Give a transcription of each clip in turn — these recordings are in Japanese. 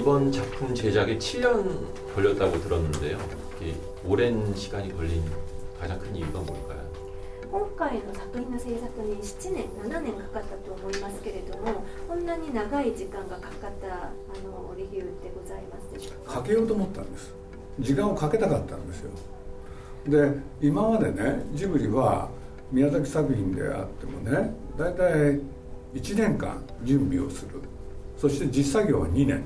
이번 작품 제작에 7년 걸렸다고 들었는데요. 이렇게 오랜 시간이 걸린 가장 큰 이유가 뭘까요? 今回の作品の制作に7年7年かかったと思いますけれどもこんなに長い時間がかかったあの理由ってございますでしょうかかけようと思ったんです時間をかけたかったんですよで今までねジブリは宮崎作品であってもね大体1年間準備をするそして実作業は2年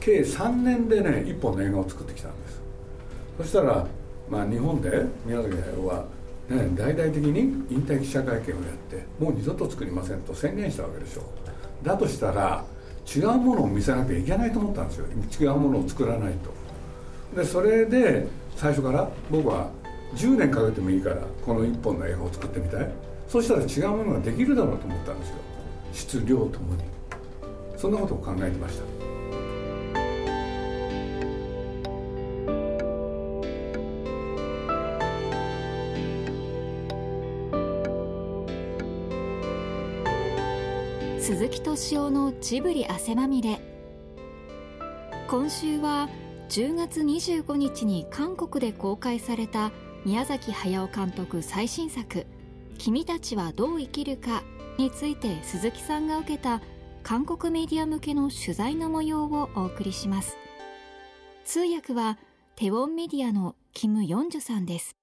計3年でね1本の映画を作ってきたんです。そしたら、まあ、日本で宮崎駿は、ね、大々的に引退記者会見をやってもう二度と作りませんと宣言したわけでしょだとしたら違うものを見せなきゃいけないと思ったんですよ。違うものを作らないと。でそれで最初から僕は10年かけてもいいからこの1本の映画を作ってみたい。そしたら違うものができるだろうと思ったんですよ。質量ともに。そんなことを考えてました。敏夫のジブリ汗まみれ今週は10月25日に韓国で公開された宮崎駿監督最新作「君たちはどう生きるか」について鈴木さんが受けた韓国メディア向けの取材の模様をお送りします通訳はテウォンメディアのキム・ヨンジュさんです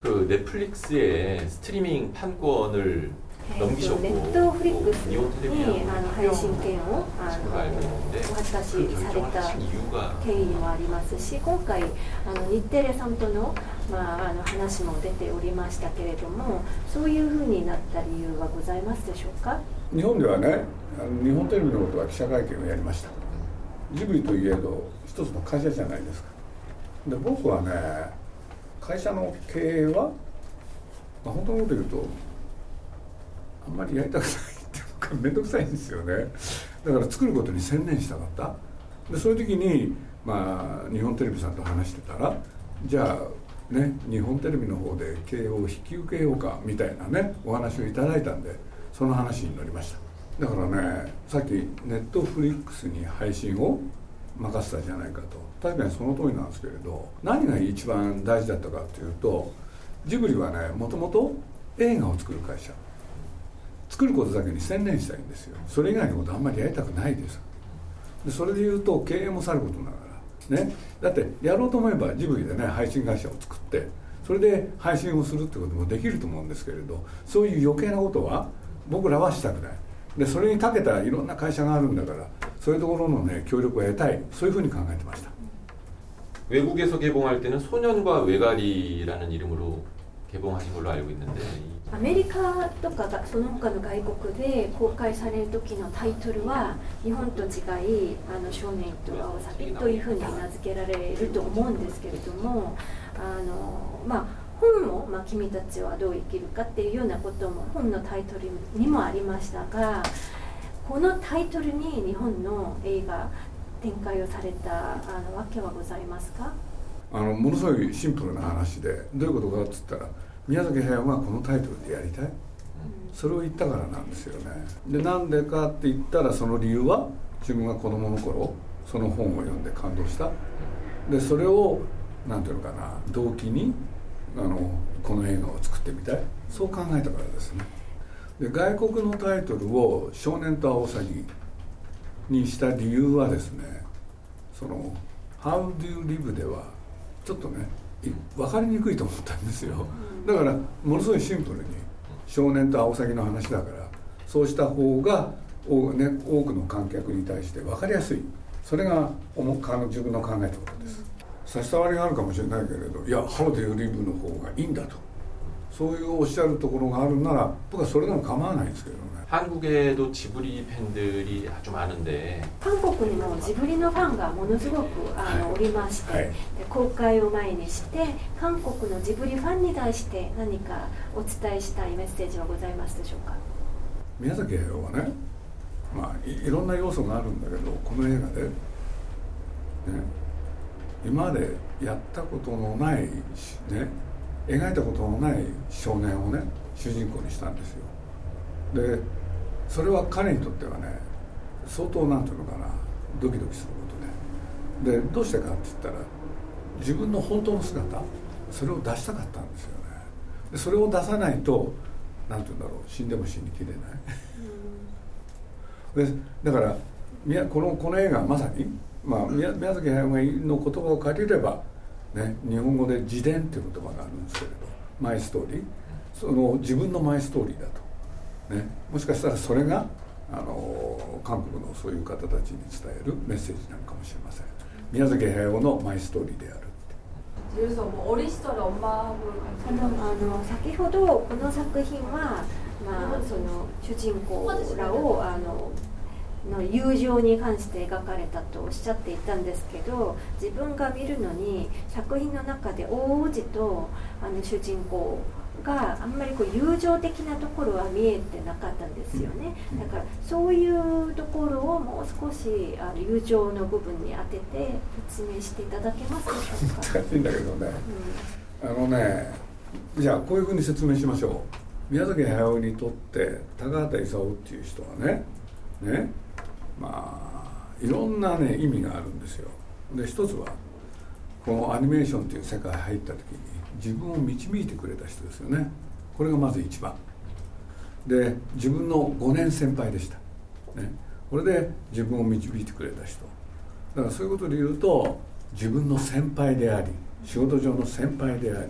그 넷플릭스에 스트리밍 판권을 えンネットフリックスにあの配信権をあのお渡しされた経緯もありますし今回あの日テレさんとの,、まあ、あの話も出ておりましたけれどもそういうふうになった理由はございますでしょうか？日本ではねあの日本テレビのことは記者会見をやりました。ジブリといえど一つの会社じゃないですか。で僕はね会社の経営は、まあ、本当のこと言うとんまりやりたくないっていうか面倒くさいんですよね。だから作ることに専念したかった。でそういう時にまあ日本テレビさんと話してたらじゃあね日本テレビの方で経営を引き受けようかみたいなねお話をいただいたんでその話に乗りました。だからねさっきネットフリックスに配信を任せたじゃないかと。確かにその通りなんですけれど何が一番大事だったかっていうとジブリはねもともと映画を作る会社。作ることだけに専念したいんですよそれ以外のことあんまりやりたくないですでそれで言うと経営もさることながらねだってやろうと思えばジブリでね配信会社を作ってそれで配信をするってこともできると思うんですけれどそういう余計なことは僕らはしたくないでそれに長けたいろんな会社があるんだからそういうところのね協力を得たいそういうふうに考えてました 외국에서 개봉할 때는 소년과 외가리라는 이름으로 개봉하신 걸로 알고 있는데 이 アメリカとかがその他の外国で公開される時のタイトルは日本と違いあの少年と青崎というふうに名付けられると思うんですけれどもあのまあ本も、まあ「君たちはどう生きるか」っていうようなことも本のタイトルにもありましたがこのタイトルに日本の映画展開をされたあのわけはございますか あのものすごいシンプルな話でどういうことかっつったら宮崎駿がこのタイトルでやりたい。それを言ったからなんですよね。でなんでかって言ったらその理由は自分が子供の頃その本を読んで感動した。でそれを何ていうのかな動機にあのこの映画を作ってみたい。そう考えたからですね。で外国のタイトルを「少年とアオサギ」にした理由はですねその「How do you live」ではちょっとねい分かりにくいと思ったんですよ。だからものすごいシンプルに少年とアオサギの話だからそうした方がお、ね、多くの観客に対して分かりやすい。それが思かの自分の考えたことです。差し障りがあるかもしれないけれどいや「How do you live」の方がいいんだとそういうおっしゃるところがあるなら僕はそれでも構わないんですけどね 한국에도 지브리 팬들이 아주 많은데 韓国にもジブリのファンがものすごくあの、はいおりまして、はいで公開を前にして韓国のジブリファンに対して何かお伝えしたいメッセージはございますでしょうか宮崎駿はねまあいいろんな要素があるんだけどこの映画で、ね、今までやったことのないしね 描いたことのない少年をね主人公にしたんですよ。でそれは彼にとってはね相当なんていうのかなドキドキすることででどうしてかって言ったら自分の本当の姿それを出したかったんですよね。でそれを出さないと何て言うんだろう死んでも死にきれない。でだからこのこの映画まさに、まあ、宮宮崎駿の言葉を借りれば、ね、日本語で自伝っていう言葉があるんですけれどマイストーリー。その自分のマイストーリーだと、ね、もしかしたらそれがあの韓国のそういう方たちに伝えるメッセージなのかもしれません。宮崎駿のマイストーリーであるあの先ほどこの作品は、まあ、その主人公らをあのの友情に関して描かれたとおっしゃっていたんですけど自分が見るのに作品の中で大王子とあの主人公があんまりこう友情的なところは見えてなかったんですよね。だからそういうところをもう少しあの友情の部分に当てて説明していただけますでしょうか。難しいんだけどね、うん、あのねじゃあこういうふうに説明しましょう。宮崎駿にとって高畑勲っていう人はねねまあいろんなね意味があるんですよ。で一つはこのアニメーションっていう世界に入った時に自分を導いてくれた人ですよね。これがまず一番。で自分の5年先輩でした、ね、これで自分を導いてくれた人。だからそういうことで言うと自分の先輩であり仕事上の先輩であ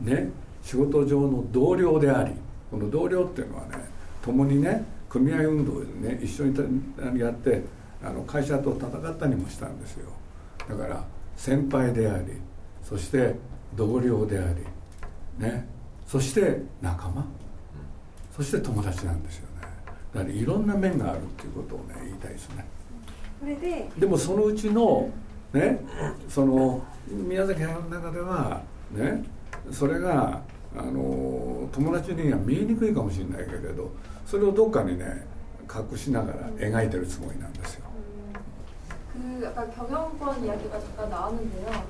りね。仕事上の同僚でありこの同僚っていうのはね共にね組合運動でね一緒にやってあの会社と戦ったりもしたんですよ。だから先輩でありそして同僚でありね。そして仲間。そして友達なんですよね。だからいろんな面があるっていうことをね言いたいですね。それででもそのうちのねその宮崎駿の中ではねそれがあの友達には見えにくいかもしれないけれどそれをどっかにね隠しながら描いてるつもりなんですよ。그약간경영권이야기가잠깐나왔는데요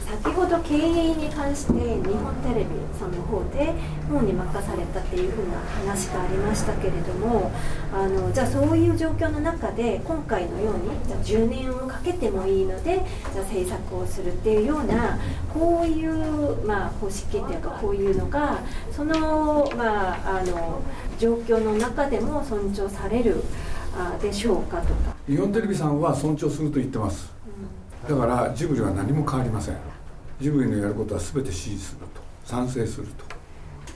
先ほど経営に関して日本テレビさんの方で本に任されたっていうふうな話がありましたけれどもあのじゃあそういう状況の中で今回のようにじゃあ10年をかけてもいいのでじゃあ制作をするっていうようなこういう、まあ、方式っていうかこういうのがその,、まあ、あの 状況の中でも尊重されるあでしょうかとか日本テレビさんは尊重すると言ってます、うん、だからジブリは何も変わりませんジブリのやることは全て支持すると賛成すると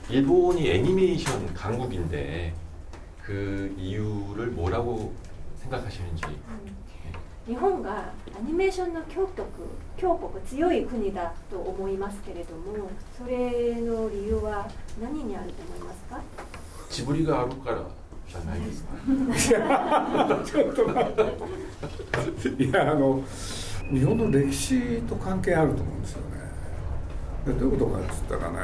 일본이애니메이션강국인데그이유를뭐라고생각하시는지日本がアニメーションの強国強国強い国だと思いますけれどもそれの理由は何にあると思いますか ジブリがあるからじゃないですか。ちょっと待っていやあの日本の歴史と関係あると思うんですよね。でどういうことかっつったらね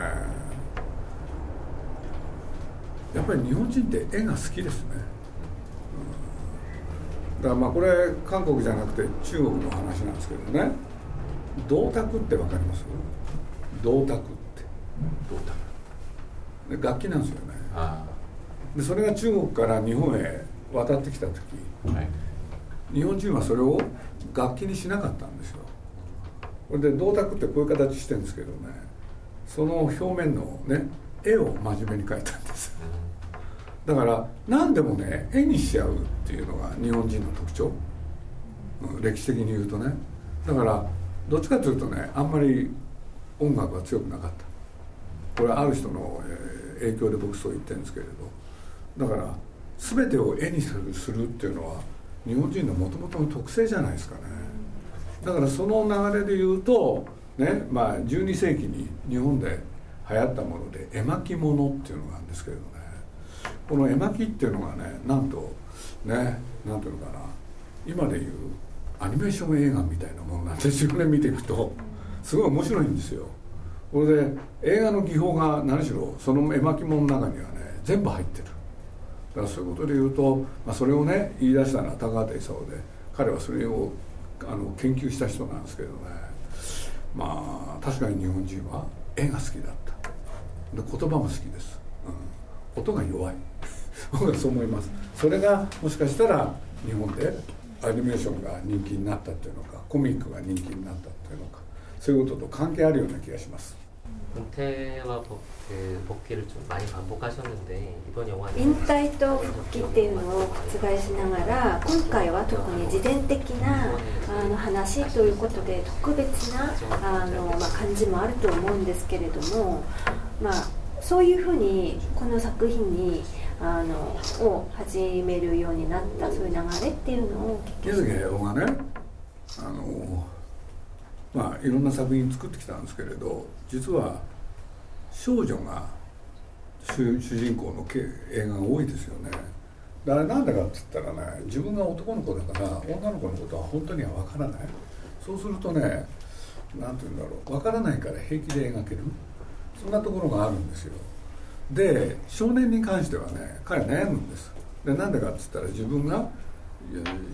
やっぱり日本人って絵が好きですね、うん、だからまあこれ韓国じゃなくて中国の話なんですけどね。銅鐸って分かります？銅鐸って。銅鐸楽器なんですよねでそれが中国から日本へ渡ってきた時、はい、日本人はそれを楽器にしなかったんですよ。これで銅鐸ってこういう形してるんですけどねその表面のね絵を真面目に描いたんです。だから何でもね絵にしちゃうっていうのが日本人の特徴。歴史的に言うとね。だからどっちかというとねあんまり音楽は強くなかった。これはある人の影響で僕そう言ってるんですけれどだから全てを絵にするっていうのは日本人のもともとの特性じゃないですかね。だからその流れで言うとねまあ12世紀に日本で流行ったもので絵巻物っていうのがあるんですけどね。この絵巻っていうのがねなんとねなんていうのかな。今でいうアニメーション映画みたいなものなんですよね見ていくと。すごい面白いんですよ。これで映画の技法が何しろその絵巻物の中にはね全部入ってる。だからそういうことで言うと、まあ、それをね言い出したのは高畑勲で彼はそれをあの研究した人なんですけどね。まあ確かに日本人は絵が好きだった。で言葉も好きです、うん、音が弱い。僕はそう思います。それがもしかしたら日本でアニメーションが人気になったっていうのかコミックが人気になったっていうのかそういうことと関係あるような気がします。 은퇴와 복, 그 복귀를 좀 많이 반복하셨는데 이번 영화는 引退と復帰っていうのを覆しながら今回は特に自伝的なあの話ということで特別なあの、まあ、感じもあると思うんですけれども、まあ、そういうふうにこの作品にあのを始めるようになったそういう流れっていうのを宮崎駿がねあのまあいろんな作品作ってきたんですけれど 実は少女が主人公の映画が多いですよね。あれなんだかっつったらね自分が男の子だから女の子のことは本当には分からない。そうするとね何て言うんだろう。分からないから平気で描ける。そんなところがあるんですよ。で少年に関してはね彼は悩むんです。でなんでかっつったら自分が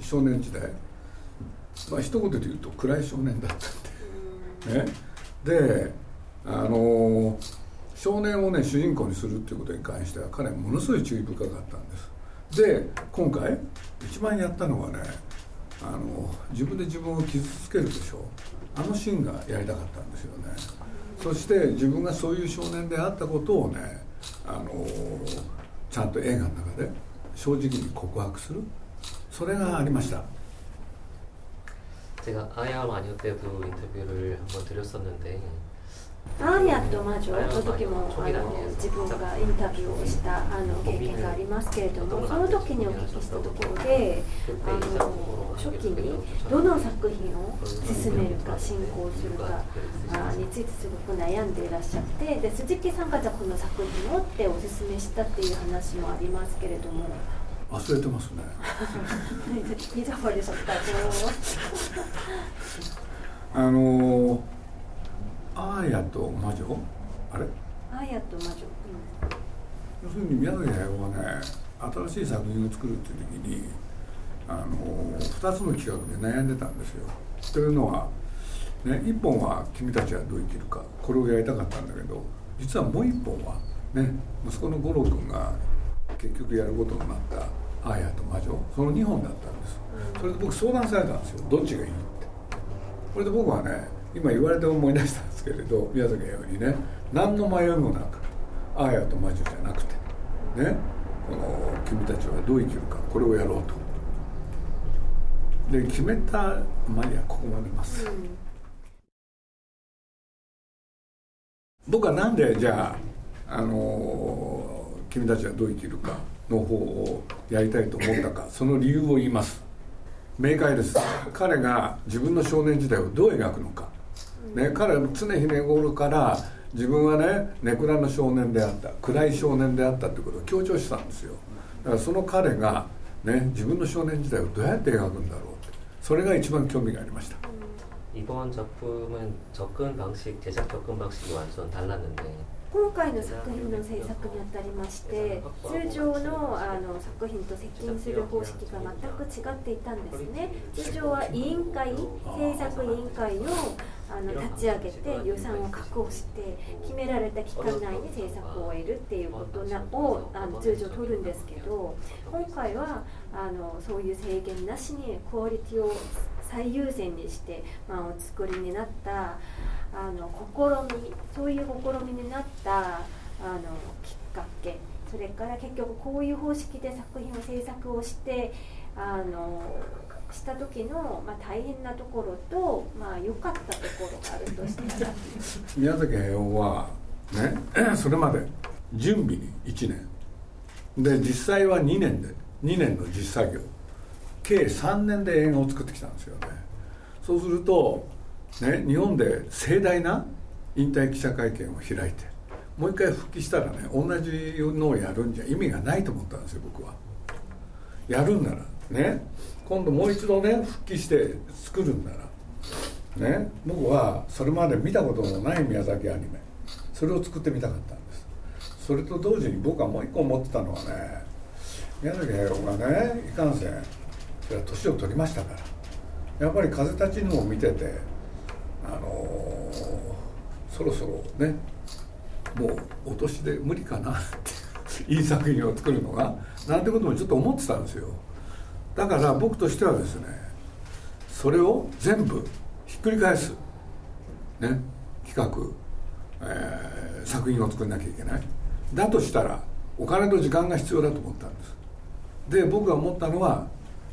少年時代まあ一言で言うと暗い少年だったん。でね。であの少年をね主人公にするっていうことに関しては彼はものすごい注意深かったんですで今回一番やったのはねあの自分で自分を傷つけるでしょあのシーンがやりたかったんですよねそして自分がそういう少年であったことをねあのちゃんと映画の中で正直に告白するそれがありました 제가 아야 마녀 때도 인터뷰를 한번 드렸었는데 アーニャと魔女の時もあの自分がインタビューをしたあの経験がありますけれどもその時にお聞きしたところであの初期にどの作品を進めるか進行するかについてすごく悩んでいらっしゃってで鈴木さんがじゃこの作品をっておすすめしたっていう話もありますけれども。忘れてますね。あのーアーヤと魔女？あれ？アーヤと魔女、うん、要するに宮崎駿はね新しい作品を作るっていう時にあの2つの企画で悩んでたんですよ。というのは、ね、1本は「君たちはどう生きるか」これをやりたかったんだけど実はもう1本はね息子の五郎君が結局やることになった「アーヤと魔女」その2本だったんです。それで僕相談されたんですよ。どっちがいいって。これで僕はね今言われて思い出したんですけれど宮崎駿にね何の迷いもなく「アーヤと魔女」じゃなくてねこの「君たちはどう生きるか」これをやろうと。で決めたマニアここまでます、うん、僕はなんでじゃああの「君たちはどう生きるか」の方をやりたいと思ったかその理由を言います。明快です。彼が自分の少年時代をどう描くのか。ね、彼は常日頃から自分はねネクラの少年であった暗い少年であったってことを強調したんですよだからその彼が、ね、自分の少年時代をどうやって描くんだろうってそれが一番興味がありました이번작품은접근방식제작접근방식이완전달랐는데今回の作品の制作にあたりまして通常のあの作品と接近する方式が全く違っていたんですね通常は委員会制作委員会を あの立ち上げて予算を確保して決められた期間内に制作を終えるっていうことなをあの通常取るんですけど今回はあのそういう制限なしにクオリティを最優先にして、まあ、お作りになったあの試みそういう試みになったあのきっかけ。それから結局こういう方式で作品を制作をしてあのした時の、まあ、大変なところと、まあ、良かったところがあるとしたら。宮崎駿はね それまで準備に1年。で実際は2年で2年の実作業。計3年で映画を作ってきたんですよね。そうするとね、日本で盛大な引退記者会見を開いてもう一回復帰したらね同じのをやるんじゃ意味がないと思ったんですよ僕は。やるんなら。ね今度もう一度ね復帰して作るんな。らね僕はそれまで見たことのない宮崎アニメ。それを作ってみたかったんです。それと同時に僕はもう一個思ってたのはね宮崎駿がねいかんせんそれは年を取りましたから。やっぱり風立ちぬを見ててあのー、そろそろねもうお年で無理かなってい い作品を作るのがなんてこともちょっと思ってたんですよ。だから僕としてはですねそれを全部ひっくり返す、ね、企画、えー、作品を作んなきゃいけない。だとしたらお金と時間が必要だと思ったんです。で僕が思ったのは、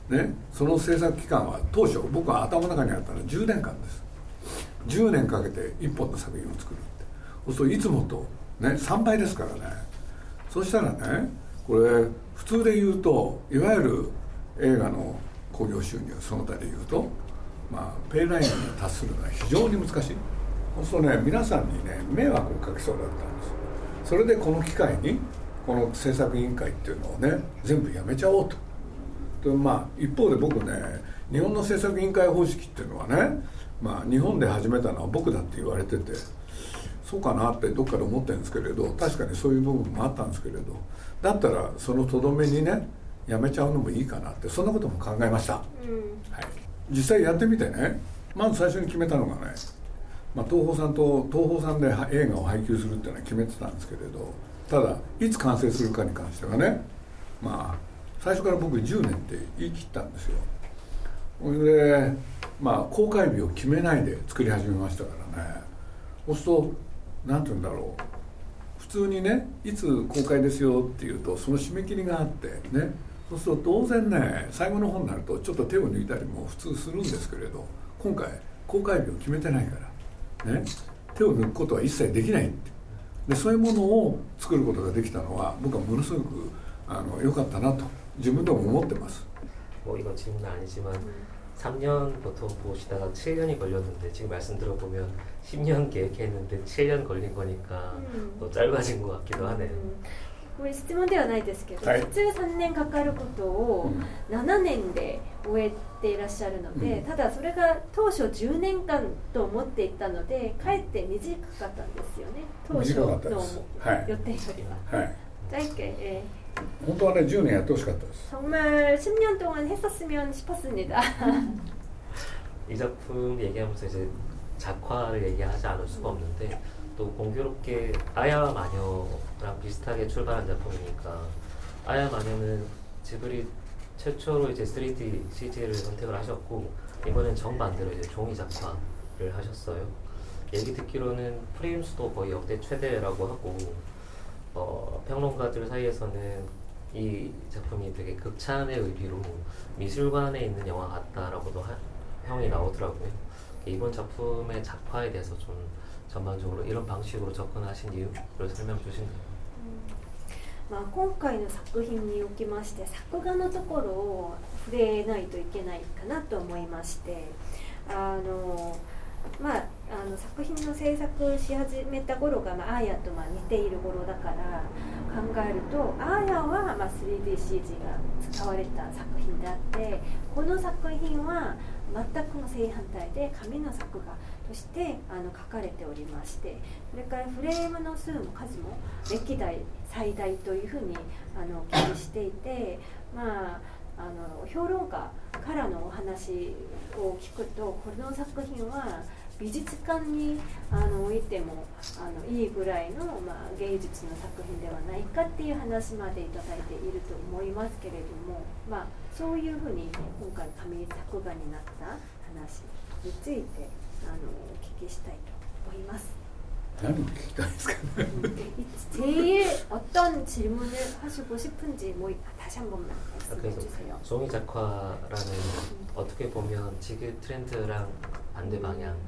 ね、その制作期間は当初僕は頭の中にあったのは10年間です。10年かけて1本の作品を作るって。そうするといつもと、ね、3倍ですからね。そしたらねこれ普通で言うといわゆる映画の興行収入その他で言うと、まあ、ペイラインに達するのは非常に難しい。そうするとね皆さんにね迷惑をかけそうだったんです。それでこの機会にこの制作委員会っていうのをね全部やめちゃおうと。でまあ一方で僕ね日本の制作委員会方式っていうのはねまあ日本で始めたのは僕だって言われててそうかなってどっかで思ってるんですけれど確かにそういう部分もあったんですけれどだったらそのとどめにねやめちゃうのもいいかなってそんなことも考えました、はい、実際やってみてね。まず最初に決めたのがね、まあ、東宝さんと東宝さんで映画を配給するっていうのは決めてたんですけれどただいつ完成するかに関してはねまあ最初から僕10年って言い切ったんですよ。それでまあ公開日を決めないで作り始めましたからね。そうすると何て言うんだろう。普通にねいつ公開ですよっていうとその締め切りがあってねそうすると当然ね最後の方になるとちょっと手を抜いたりも普通するんですけれど今回公開日を決めてないからね手を抜くことは一切できないってでそういうものを作ることができたのは僕はものすごくあの良かったなと自分でも思ってます。뭐이건질문은아니지만3년부터보시다가7년이걸렸는데지금말씀들어보면10년계획했는데7년걸린거니까또짧아진것같기도하네요 これ質問ではないですけど、はい、普通3年かかることを7年で終えていらっしゃるので、うん、ただそれが当初10年間と思っていたのでかえって短かったんですよね当初の予定よりは。はい、짧게えー、本当はね10年やってほしかったです。정말10년동안했었으면싶었습니다 이작품얘기하면서이제작화를얘기하지않을수가없는데 또 공교롭게 아야와 마녀랑 비슷하게 출발한 작품이니까 아야 마녀는 지브리 최초로 이제 3D CG를 선택을 하셨고 이번엔 정반대로 이제 종이 작화를 하셨어요. 얘기 듣기로는 프레임 수도 거의 역대 최대라고 하고 어, 평론가들 사이에서는 이 작품이 되게 극찬의 의미로 미술관에 있는 영화 같다라고도 하, 평이 나오더라고요. 이번 작품의 작화에 대해서 좀 전반적으로 이런 방식으로 접근하신 이유를 설명 주신다면 まあ、今回の作品におきまして作画のところを触れないといけないかなと思いましてあの、まあ、 あの作品の制作し始めた頃が、まあ、アーヤとまあ似ている頃だから考えるとアーヤはまあ 3DCG が使われた作品であってこの作品は全くの正反対で紙の作画としてあの書かれておりましてそれからフレームの数も数も歴代最大というふうにあの気にしていてまああの評論家からのお話を聞くとこの作品は美術館にあの置いてもあのいいぐらいの、まあ、芸術の作品ではないかっていう話までいただいていると思いますけれども、まあ、そういうふうに今回紙作画になった話についてあのお聞きしたいと思います。何聞きたいですかね제일어떤질문을하시고싶은지뭐다시한번만말씀해주세요종이작화라는어떻게보면지금트렌드랑반대방향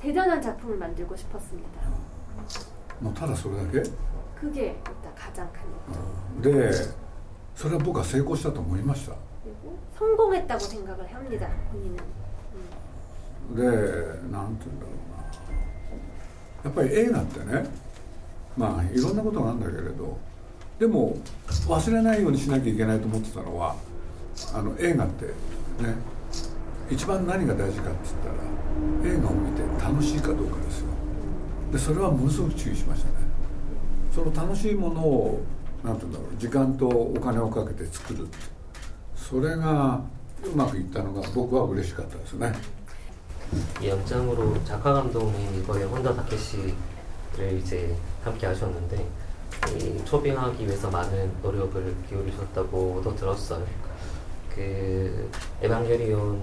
대단한작품을만들고싶었습니다もうただそれだけ그게일단가장큰목표でそれは僕は成功したと思いました 성공했다고 생각을 합니다. 본인은. 음. 네, 나한테 やっぱり映画ってねまあいろんなことなんだけれどでも忘れないようにしなきゃいけないと思ってたのはあの映画って ね 一番何が大事かって言ったら映画を見て楽しいかどうかですよでそれはものすごく注意しましたねその楽しいものを何て言うんだろう時間とお金をかけて作るそれがうまくいったのが僕は嬉しかったですね이 연장으로 작가 감독님 이번에 혼다 다케시를 이제 함께 하셨는데 이 초빙하기 위해서 많은 노력을 기울이셨다고도 들었어요. 그 에반게리온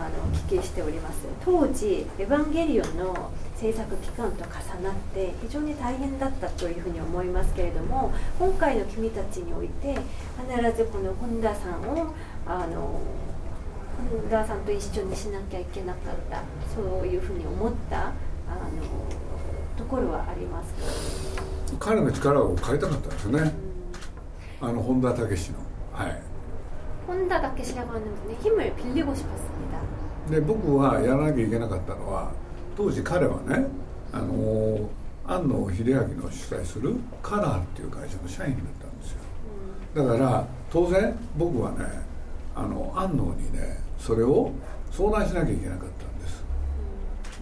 あの聞きしております当時「エヴァンゲリオン」の制作期間と重なって非常に大変だったというふうに思いますけれども今回の「君たち」において必ずこの本田さんをあの本田さんと一緒にしなきゃいけなかったそういうふうに思ったあのところはあります彼の力を変えたかったんですよねあの本田武史のはい本田武史라고하는분의힘을빌리고싶었습니다 で僕はやらなきゃいけなかったのは当時彼はねあの安野秀明の主催するカラーっていう会社の社員だったんですよ。だから当然僕はねあの安野にねそれを相談しなきゃいけなかったんです。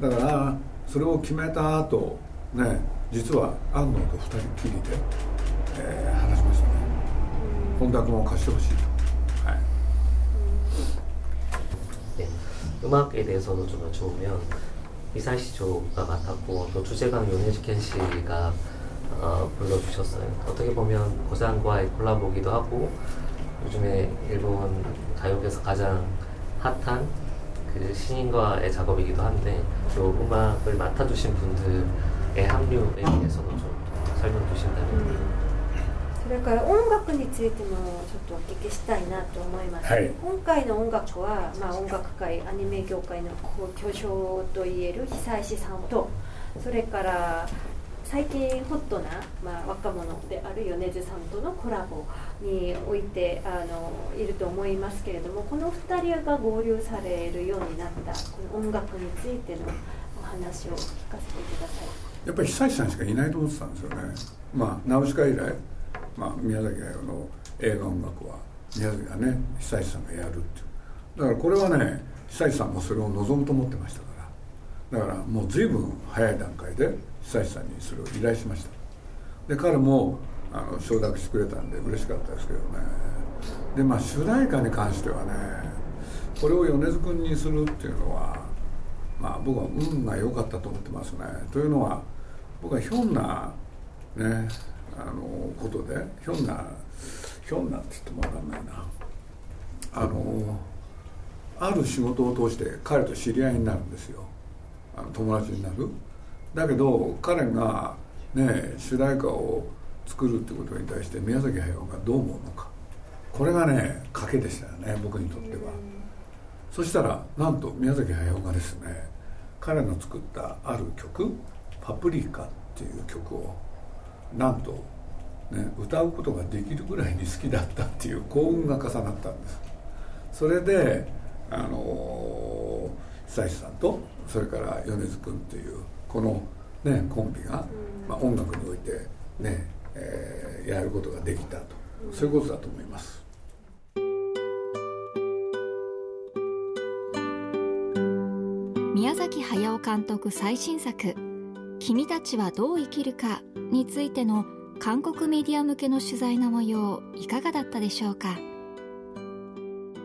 だからそれを決めた後ね実は安野と二人きりで、えー、話しましたね。本田君を貸してほしいと。 음악에 대해서도 좀 여쭤보면 이사 시조가 맡았고 또 주제가는 요네즈켄 씨가 어, 불러주셨어요. 어떻게 보면 고장과의 콜라보기도 하고 요즘에 일본 가요계에서 가장 핫한 그 신인과의 작업이기도 한데 또 음악을 맡아주신 분들의 합류에 대해서도 좀 설명 주신다면 それから音楽についてもちょっとお聞きしたいなと思います、はい。今回の音楽は、まあ、音楽界アニメ業界の巨匠といえる久石さんとそれから最近ホットな、まあ、若者である米津さんとのコラボにおいてあのいると思いますけれどもこの2人が合流されるようになったこの音楽についてのお話を聞かせてください。やっぱり久石さんしかいないと思ってたんですよね。まあナウシカ以来、まあ、宮崎駿の映画音楽は宮崎がね久石さんがやるっていう。だからこれはね久石さんもそれを望むと思ってましたから。だからもう随分早い段階で久石さんにそれを依頼しました。で彼もあの承諾してくれたんで嬉しかったですけどね。でまあ主題歌に関してはねこれを米津君にするっていうのはまあ僕は運が良かったと思ってますね。というのは僕はひょんなねあのことでひょんなひょんなって言っても分かんないな。あのある仕事を通して彼と知り合いになるんですよ。あの友達になる。だけど彼がね主題歌を作るってことに対して宮崎駿がどう思うのか。これがね賭けでしたよね僕にとっては。そしたらなんと宮崎駿がですね彼の作ったある曲「パプリカ」っていう曲をなんと、ね、歌うことができるぐらいに好きだったっていう幸運が重なったんです。それであの久石さんとそれから米津君っていうこの、ね、コンビが、まあ、音楽においてね、えーやることができたと。そういうことだと思います。宮崎駿監督最新作「君たちはどう生きるか」についての韓国メディア向けの取材の模様いかがだったでしょうか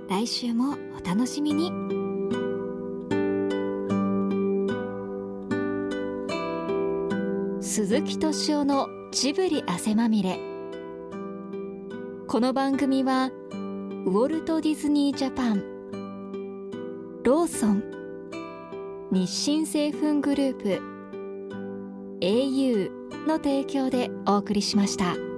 来週もお楽しみに鈴木敏夫のジブリ汗まみれこの番組はウォルト・ディズニー・ジャパンローソン日清製粉グループ au の提供でお送りしました。